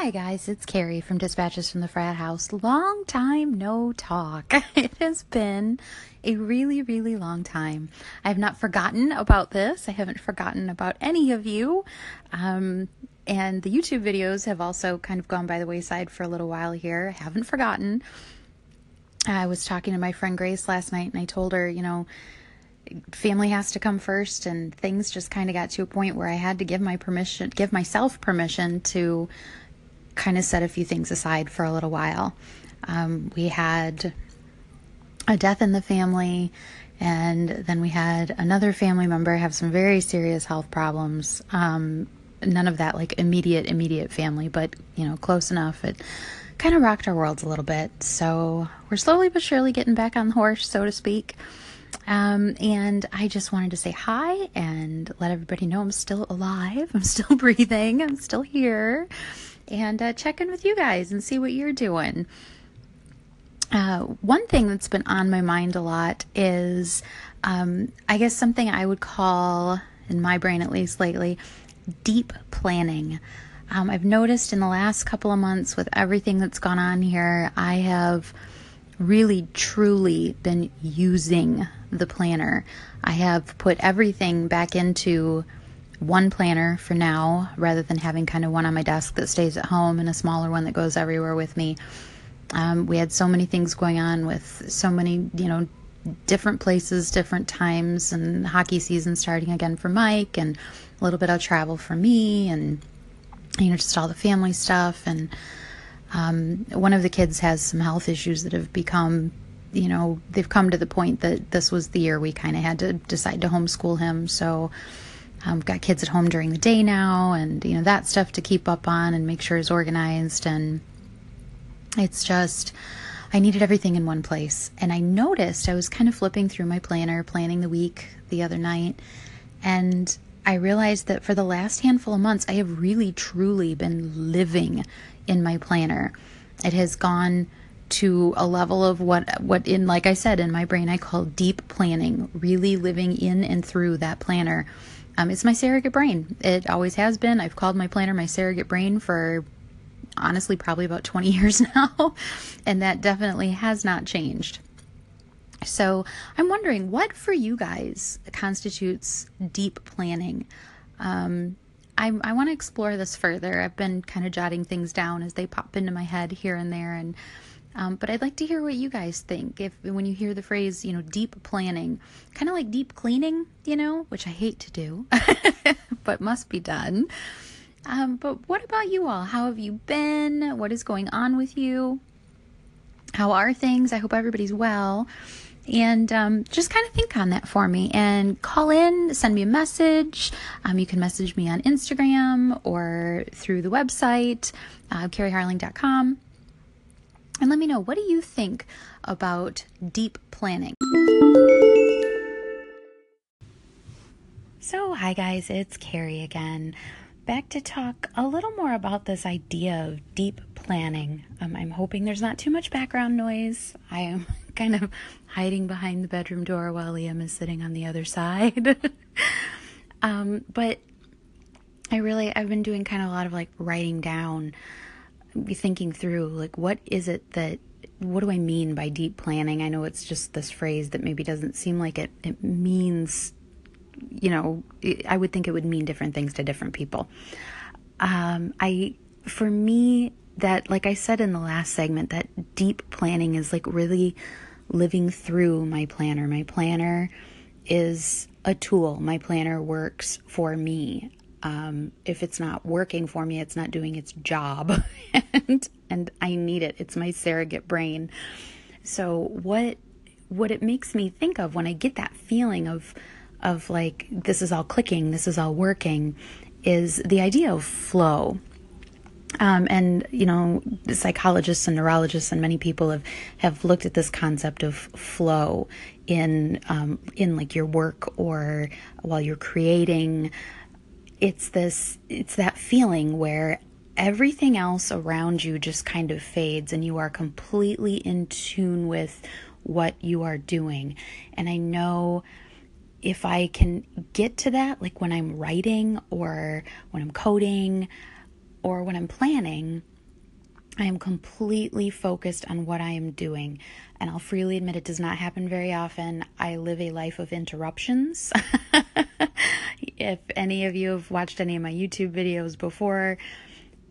Hi guys, it's Carrie from Dispatches from the Frat House. Long time no talk. It has been a really, really long time. I have not forgotten about this. I haven't forgotten about any of you. Um, and the YouTube videos have also kind of gone by the wayside for a little while here. I haven't forgotten. I was talking to my friend Grace last night and I told her, you know, family has to come first and things just kind of got to a point where I had to give my permission give myself permission to kind of set a few things aside for a little while. Um, we had a death in the family, and then we had another family member have some very serious health problems. Um, none of that like immediate, immediate family, but you know, close enough. It kind of rocked our worlds a little bit. So we're slowly but surely getting back on the horse, so to speak. Um, and I just wanted to say hi and let everybody know I'm still alive. I'm still breathing. I'm still here and uh, check in with you guys and see what you're doing. Uh, one thing that's been on my mind a lot is, um, I guess, something I would call, in my brain at least lately, deep planning. Um, I've noticed in the last couple of months with everything that's gone on here, I have really truly been using the planner. I have put everything back into one planner for now rather than having kind of one on my desk that stays at home and a smaller one that goes everywhere with me. Um, we had so many things going on with so many, you know, different places, different times, and hockey season starting again for Mike, and a little bit of travel for me, and you know, just all the family stuff. And um, one of the kids has some health issues that have become, you know, they've come to the point that this was the year we kind of had to decide to homeschool him. So um, got kids at home during the day now, and you know that stuff to keep up on and make sure is organized. And it's just, I needed everything in one place. And I noticed I was kind of flipping through my planner, planning the week the other night, and I realized that for the last handful of months, I have really truly been living in my planner. It has gone to a level of what what in like I said in my brain I call deep planning, really living in and through that planner um, it's my surrogate brain. It always has been. I've called my planner my surrogate brain for honestly probably about 20 years now, and that definitely has not changed. So I'm wondering what for you guys constitutes deep planning. Um, I, I want to explore this further. I've been kind of jotting things down as they pop into my head here and there, and um, but I'd like to hear what you guys think. If when you hear the phrase, you know, deep planning, kind of like deep cleaning, you know, which I hate to do, but must be done. Um, but what about you all? How have you been? What is going on with you? How are things? I hope everybody's well. And um, just kind of think on that for me and call in, send me a message. Um, you can message me on Instagram or through the website, uh, and let me know what do you think about deep planning? So, hi guys, it's Carrie again. Back to talk a little more about this idea of deep planning. Um, I'm hoping there's not too much background noise. I am kind of hiding behind the bedroom door while Liam is sitting on the other side. um, but I really, I've been doing kind of a lot of like writing down be thinking through like what is it that what do I mean by deep planning? I know it's just this phrase that maybe doesn't seem like it it means you know, I would think it would mean different things to different people. Um, I for me that like I said in the last segment that deep planning is like really living through my planner. My planner is a tool. My planner works for me um, if it's not working for me, it's not doing its job, and and I need it. It's my surrogate brain. So what what it makes me think of when I get that feeling of of like this is all clicking, this is all working, is the idea of flow. Um, and you know, psychologists and neurologists and many people have have looked at this concept of flow in um, in like your work or while you're creating it's this it's that feeling where everything else around you just kind of fades and you are completely in tune with what you are doing. And i know if i can get to that like when i'm writing or when i'm coding or when I'm planning, I am completely focused on what I am doing. And I'll freely admit it does not happen very often. I live a life of interruptions. if any of you have watched any of my YouTube videos before,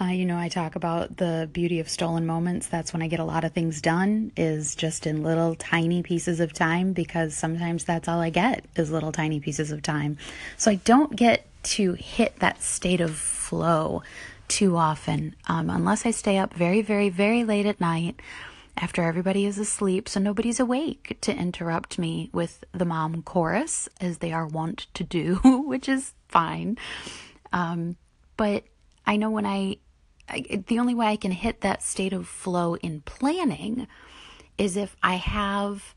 uh, you know, I talk about the beauty of stolen moments. That's when I get a lot of things done, is just in little tiny pieces of time, because sometimes that's all I get is little tiny pieces of time. So I don't get to hit that state of flow too often, um, unless I stay up very, very, very late at night after everybody is asleep, so nobody's awake to interrupt me with the mom chorus, as they are wont to do, which is fine. Um, but I know when I I, the only way I can hit that state of flow in planning is if I have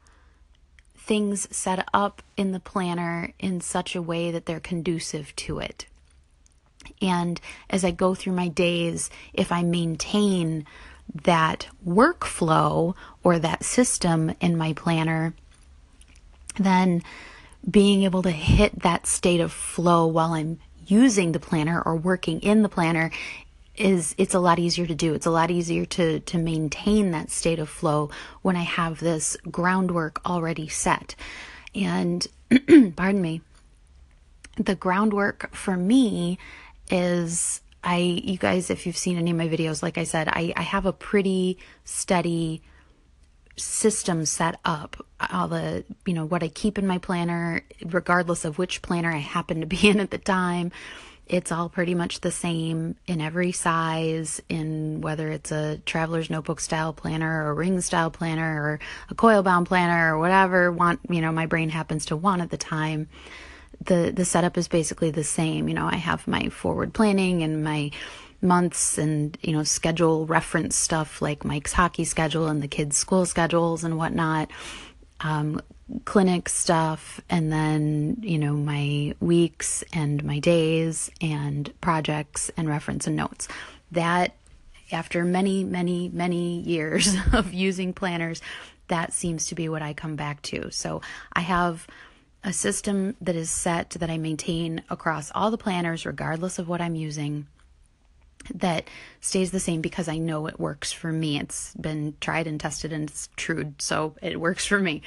things set up in the planner in such a way that they're conducive to it. And as I go through my days, if I maintain that workflow or that system in my planner, then being able to hit that state of flow while I'm using the planner or working in the planner is it's a lot easier to do. It's a lot easier to to maintain that state of flow when I have this groundwork already set. And pardon me. The groundwork for me is I you guys if you've seen any of my videos like I said I I have a pretty steady system set up all the you know what I keep in my planner regardless of which planner I happen to be in at the time it's all pretty much the same in every size, in whether it's a traveler's notebook style planner or a ring style planner or a coil bound planner or whatever want you know my brain happens to want at the time. The the setup is basically the same. You know, I have my forward planning and my months and you know schedule reference stuff like Mike's hockey schedule and the kids' school schedules and whatnot. Um, clinic stuff and then, you know, my weeks and my days and projects and reference and notes. That, after many, many, many years of using planners, that seems to be what I come back to. So I have a system that is set that I maintain across all the planners, regardless of what I'm using that stays the same because I know it works for me. It's been tried and tested and it's true, so it works for me.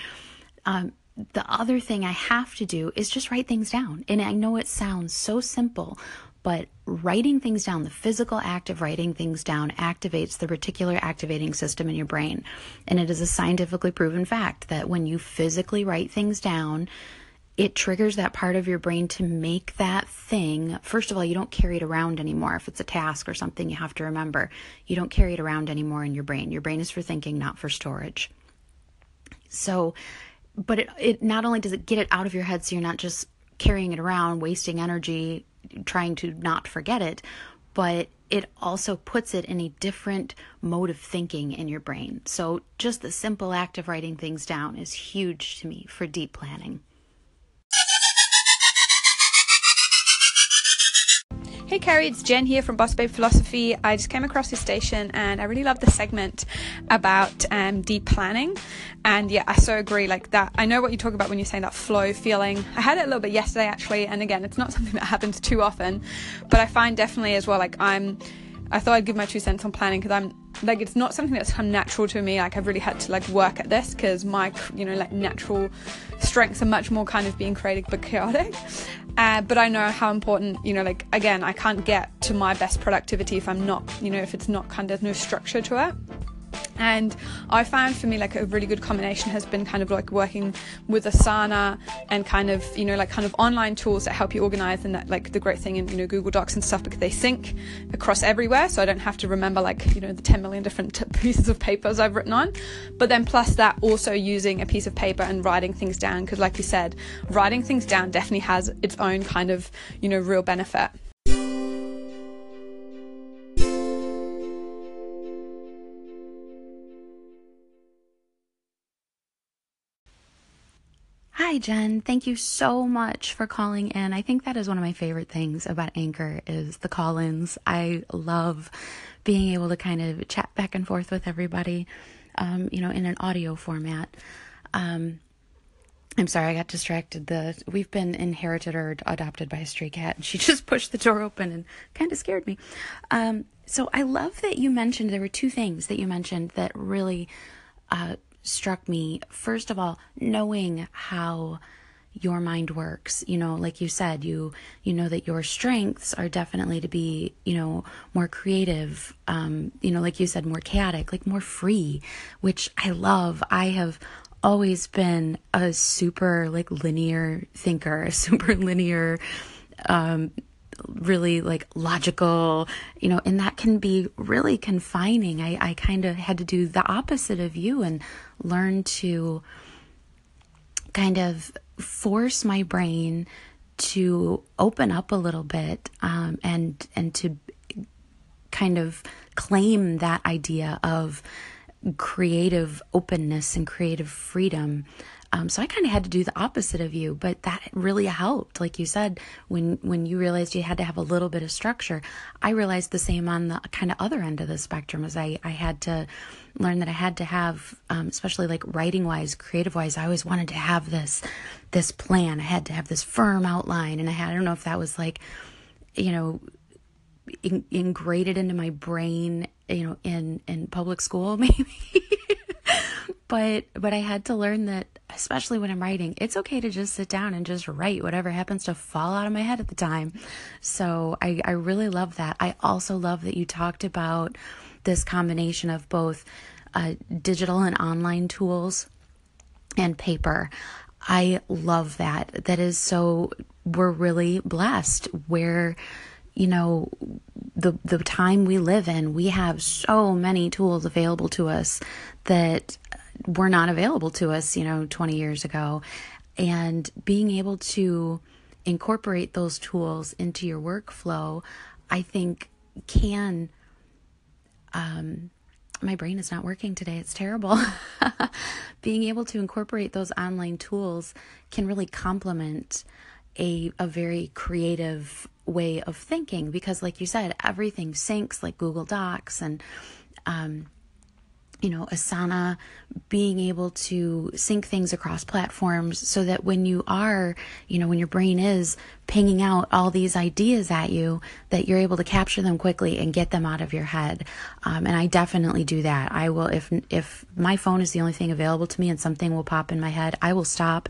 Um, the other thing I have to do is just write things down. And I know it sounds so simple, but writing things down, the physical act of writing things down, activates the reticular activating system in your brain. And it is a scientifically proven fact that when you physically write things down, it triggers that part of your brain to make that thing. First of all, you don't carry it around anymore. If it's a task or something you have to remember, you don't carry it around anymore in your brain. Your brain is for thinking, not for storage. So, but it, it not only does it get it out of your head so you're not just carrying it around wasting energy trying to not forget it but it also puts it in a different mode of thinking in your brain so just the simple act of writing things down is huge to me for deep planning Hey Carrie, it's Jen here from Boss Babe Philosophy. I just came across this station and I really love the segment about um, deep planning. And yeah, I so agree. Like that, I know what you talk about when you're saying that flow feeling. I had it a little bit yesterday actually, and again, it's not something that happens too often, but I find definitely as well. Like I'm, I thought I'd give my two cents on planning because I'm like it's not something that's come natural to me. Like I've really had to like work at this because my you know like natural strengths are much more kind of being creative but chaotic. Uh, but I know how important, you know, like again, I can't get to my best productivity if I'm not, you know, if it's not kind of no structure to it. And I found for me like a really good combination has been kind of like working with Asana and kind of, you know, like kind of online tools that help you organize and that like the great thing in, you know, Google Docs and stuff because they sync across everywhere. So I don't have to remember like, you know, the 10 million different pieces of papers I've written on. But then plus that also using a piece of paper and writing things down because like you said, writing things down definitely has its own kind of, you know, real benefit. Hi, Jen. Thank you so much for calling in. I think that is one of my favorite things about Anchor is the call-ins. I love being able to kind of chat back and forth with everybody, um, you know, in an audio format. Um, I'm sorry, I got distracted. The we've been inherited or adopted by a stray cat, and she just pushed the door open and kind of scared me. Um, so I love that you mentioned there were two things that you mentioned that really uh, struck me. First of all, knowing how your mind works you know like you said you you know that your strengths are definitely to be you know more creative um you know like you said more chaotic like more free which i love i have always been a super like linear thinker, a super linear, um, really like logical, you know, and that can be really confining. I, I kind of had to do the opposite of you and learn to kind of force my brain to open up a little bit um, and and to kind of claim that idea of creative openness and creative freedom. Um, so I kind of had to do the opposite of you, but that really helped. Like you said, when when you realized you had to have a little bit of structure, I realized the same on the kind of other end of the spectrum. As I I had to learn that I had to have, um, especially like writing wise, creative wise, I always wanted to have this this plan. I had to have this firm outline, and I had I don't know if that was like, you know, in, ingrained into my brain you know in in public school maybe but but I had to learn that especially when I'm writing it's okay to just sit down and just write whatever happens to fall out of my head at the time. So I I really love that. I also love that you talked about this combination of both uh, digital and online tools and paper. I love that. That is so we're really blessed where you know the the time we live in we have so many tools available to us that were not available to us you know 20 years ago. And being able to incorporate those tools into your workflow i think can um my brain is not working today. It's terrible. Being able to incorporate those online tools can really complement a a very creative way of thinking because like you said everything syncs like google docs and um, you know asana being able to sync things across platforms so that when you are you know when your brain is pinging out all these ideas at you that you're able to capture them quickly and get them out of your head. Um, and i definitely do that. I will if if my phone is the only thing available to me and something will pop in my head i will stop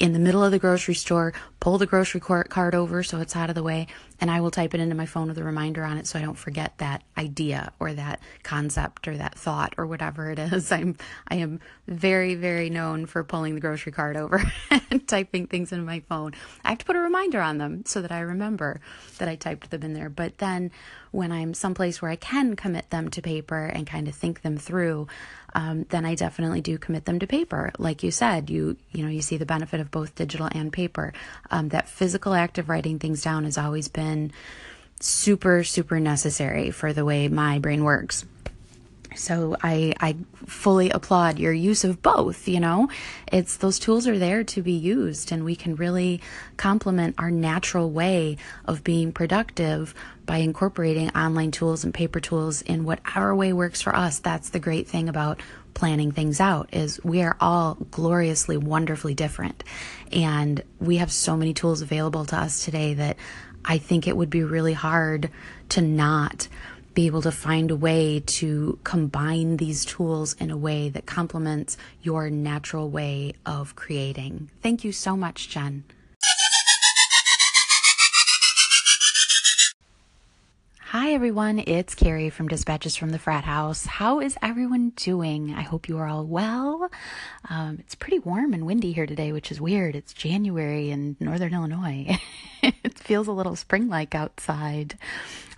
in the middle of the grocery store, pull the grocery cart over so it's out of the way, and I will type it into my phone with a reminder on it so I don't forget that idea or that concept or that thought or whatever it is. I'm I am very very known for pulling the grocery cart over and typing things into my phone. I have to put a reminder on them so that I remember that I typed them in there. But then when I'm someplace where I can commit them to paper and kind of think them through, um, then I definitely do commit them to paper. Like you said, you you know you see the benefit of both digital and paper. Um, that physical act of writing things down has always been super super necessary for the way my brain works. So I I fully applaud your use of both, you know. It's those tools are there to be used and we can really complement our natural way of being productive by incorporating online tools and paper tools in whatever way works for us. That's the great thing about planning things out is we are all gloriously wonderfully different and we have so many tools available to us today that I think it would be really hard to not be able to find a way to combine these tools in a way that complements your natural way of creating. Thank you so much, Jen. Hi everyone, it's Carrie from Dispatches from the Frat House. How is everyone doing? I hope you are all well. Um, it's pretty warm and windy here today, which is weird. It's January in Northern Illinois. it feels a little spring like outside.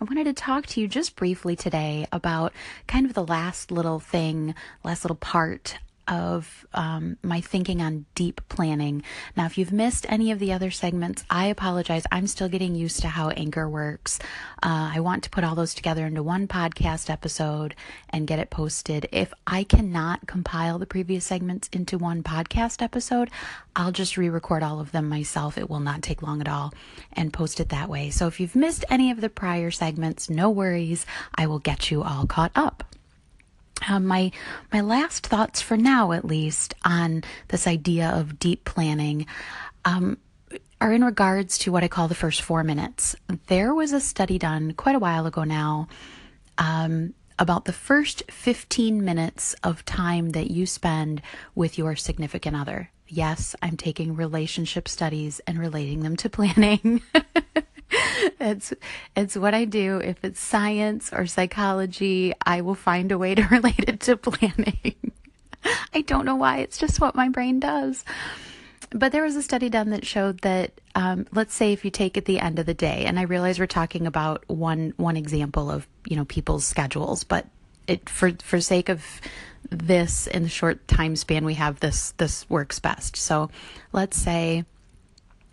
I wanted to talk to you just briefly today about kind of the last little thing, last little part of um, my thinking on deep planning. Now, if you've missed any of the other segments, I apologize. I'm still getting used to how Anchor works. Uh, I want to put all those together into one podcast episode and get it posted. If I cannot compile the previous segments into one podcast episode, I'll just re record all of them myself. It will not take long at all and post it that way. So if you've missed any of the prior segments, no worries. I will get you all caught up. Um, my my last thoughts for now, at least, on this idea of deep planning, um, are in regards to what I call the first four minutes. There was a study done quite a while ago now um, about the first 15 minutes of time that you spend with your significant other. Yes, I'm taking relationship studies and relating them to planning. it's it's what I do. If it's science or psychology, I will find a way to relate it to planning. I don't know why. It's just what my brain does. But there was a study done that showed that, um, let's say, if you take at the end of the day, and I realize we're talking about one one example of you know people's schedules, but it for for sake of this in the short time span we have, this this works best. So, let's say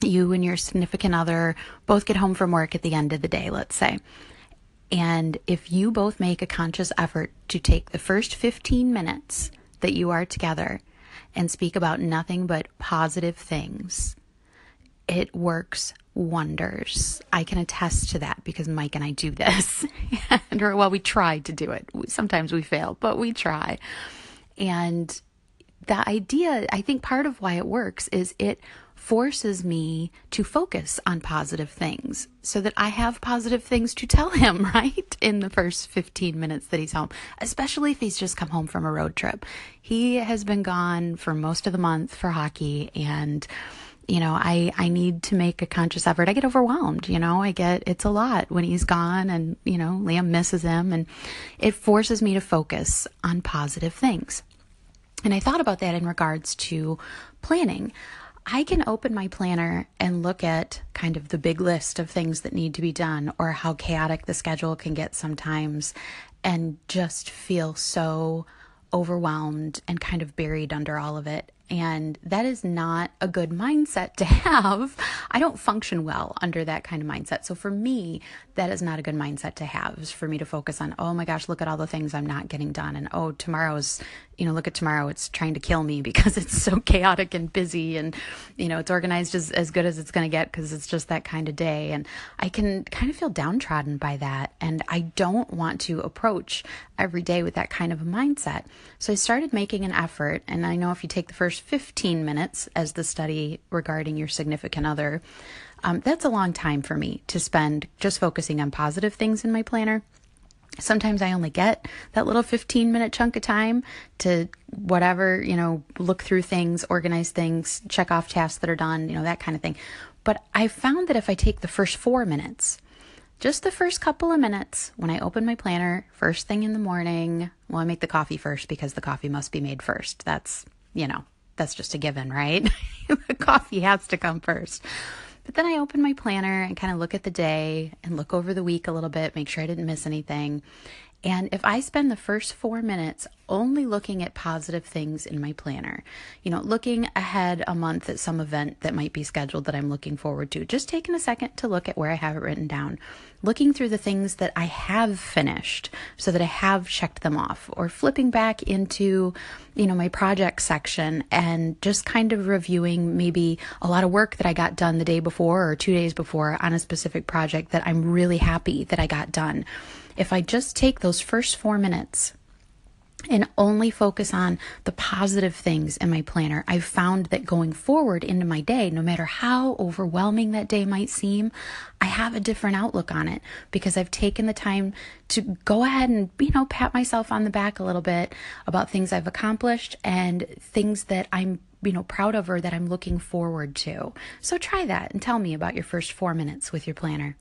you and your significant other both get home from work at the end of the day, let's say. And if you both make a conscious effort to take the first 15 minutes that you are together and speak about nothing but positive things, it works wonders. I can attest to that because Mike and I do this. and, or, well, we try to do it. Sometimes we fail, but we try. And the idea, I think part of why it works is it forces me to focus on positive things so that I have positive things to tell him, right? In the first 15 minutes that he's home, especially if he's just come home from a road trip. He has been gone for most of the month for hockey and you know, I, I need to make a conscious effort. I get overwhelmed, you know, I get, it's a lot when he's gone and, you know, Liam misses him and it forces me to focus on positive things. And I thought about that in regards to planning. I can open my planner and look at kind of the big list of things that need to be done or how chaotic the schedule can get sometimes and just feel so overwhelmed and kind of buried under all of it. And that is not a good mindset to have. I don't function well under that kind of mindset. So for me, that is not a good mindset to have is for me to focus on, oh my gosh, look at all the things I'm not getting done. And oh, tomorrow's, you know, look at tomorrow, it's trying to kill me because it's so chaotic and busy and, you know, it's organized as, as good as it's going to get because it's just that kind of day. And I can kind of feel downtrodden by that. And I don't want to approach every day with that kind of a mindset. So I started making an effort. And I know if you take the first 15 minutes as the study regarding your significant other, um, that's a long time for me to spend just focusing on positive things in my planner. Sometimes I only get that little 15 minute chunk of time to whatever, you know, look through things, organize things, check off tasks that are done, you know, that kind of thing. But I found that if I take the first four minutes, just the first couple of minutes when I open my planner, first thing in the morning, well, I make the coffee first because the coffee must be made first. That's, you know, that's just a given, right? the coffee has to come first. But then I open my planner and kind of look at the day and look over the week a little bit, make sure I didn't miss anything. And if I spend the first four minutes only looking at positive things in my planner, you know, looking ahead a month at some event that might be scheduled that I'm looking forward to, just taking a second to look at where I have it written down, looking through the things that I have finished so that I have checked them off, or flipping back into, you know, my project section and just kind of reviewing maybe a lot of work that I got done the day before or two days before on a specific project that I'm really happy that I got done. If I just take those first four minutes and only focus on the positive things in my planner, I've found that going forward into my day, no matter how overwhelming that day might seem, I have a different outlook on it because I've taken the time to go ahead and, you know, pat myself on the back a little bit about things I've accomplished and things that I'm, you know, proud of or that I'm looking forward to. So try that and tell me about your first four minutes with your planner.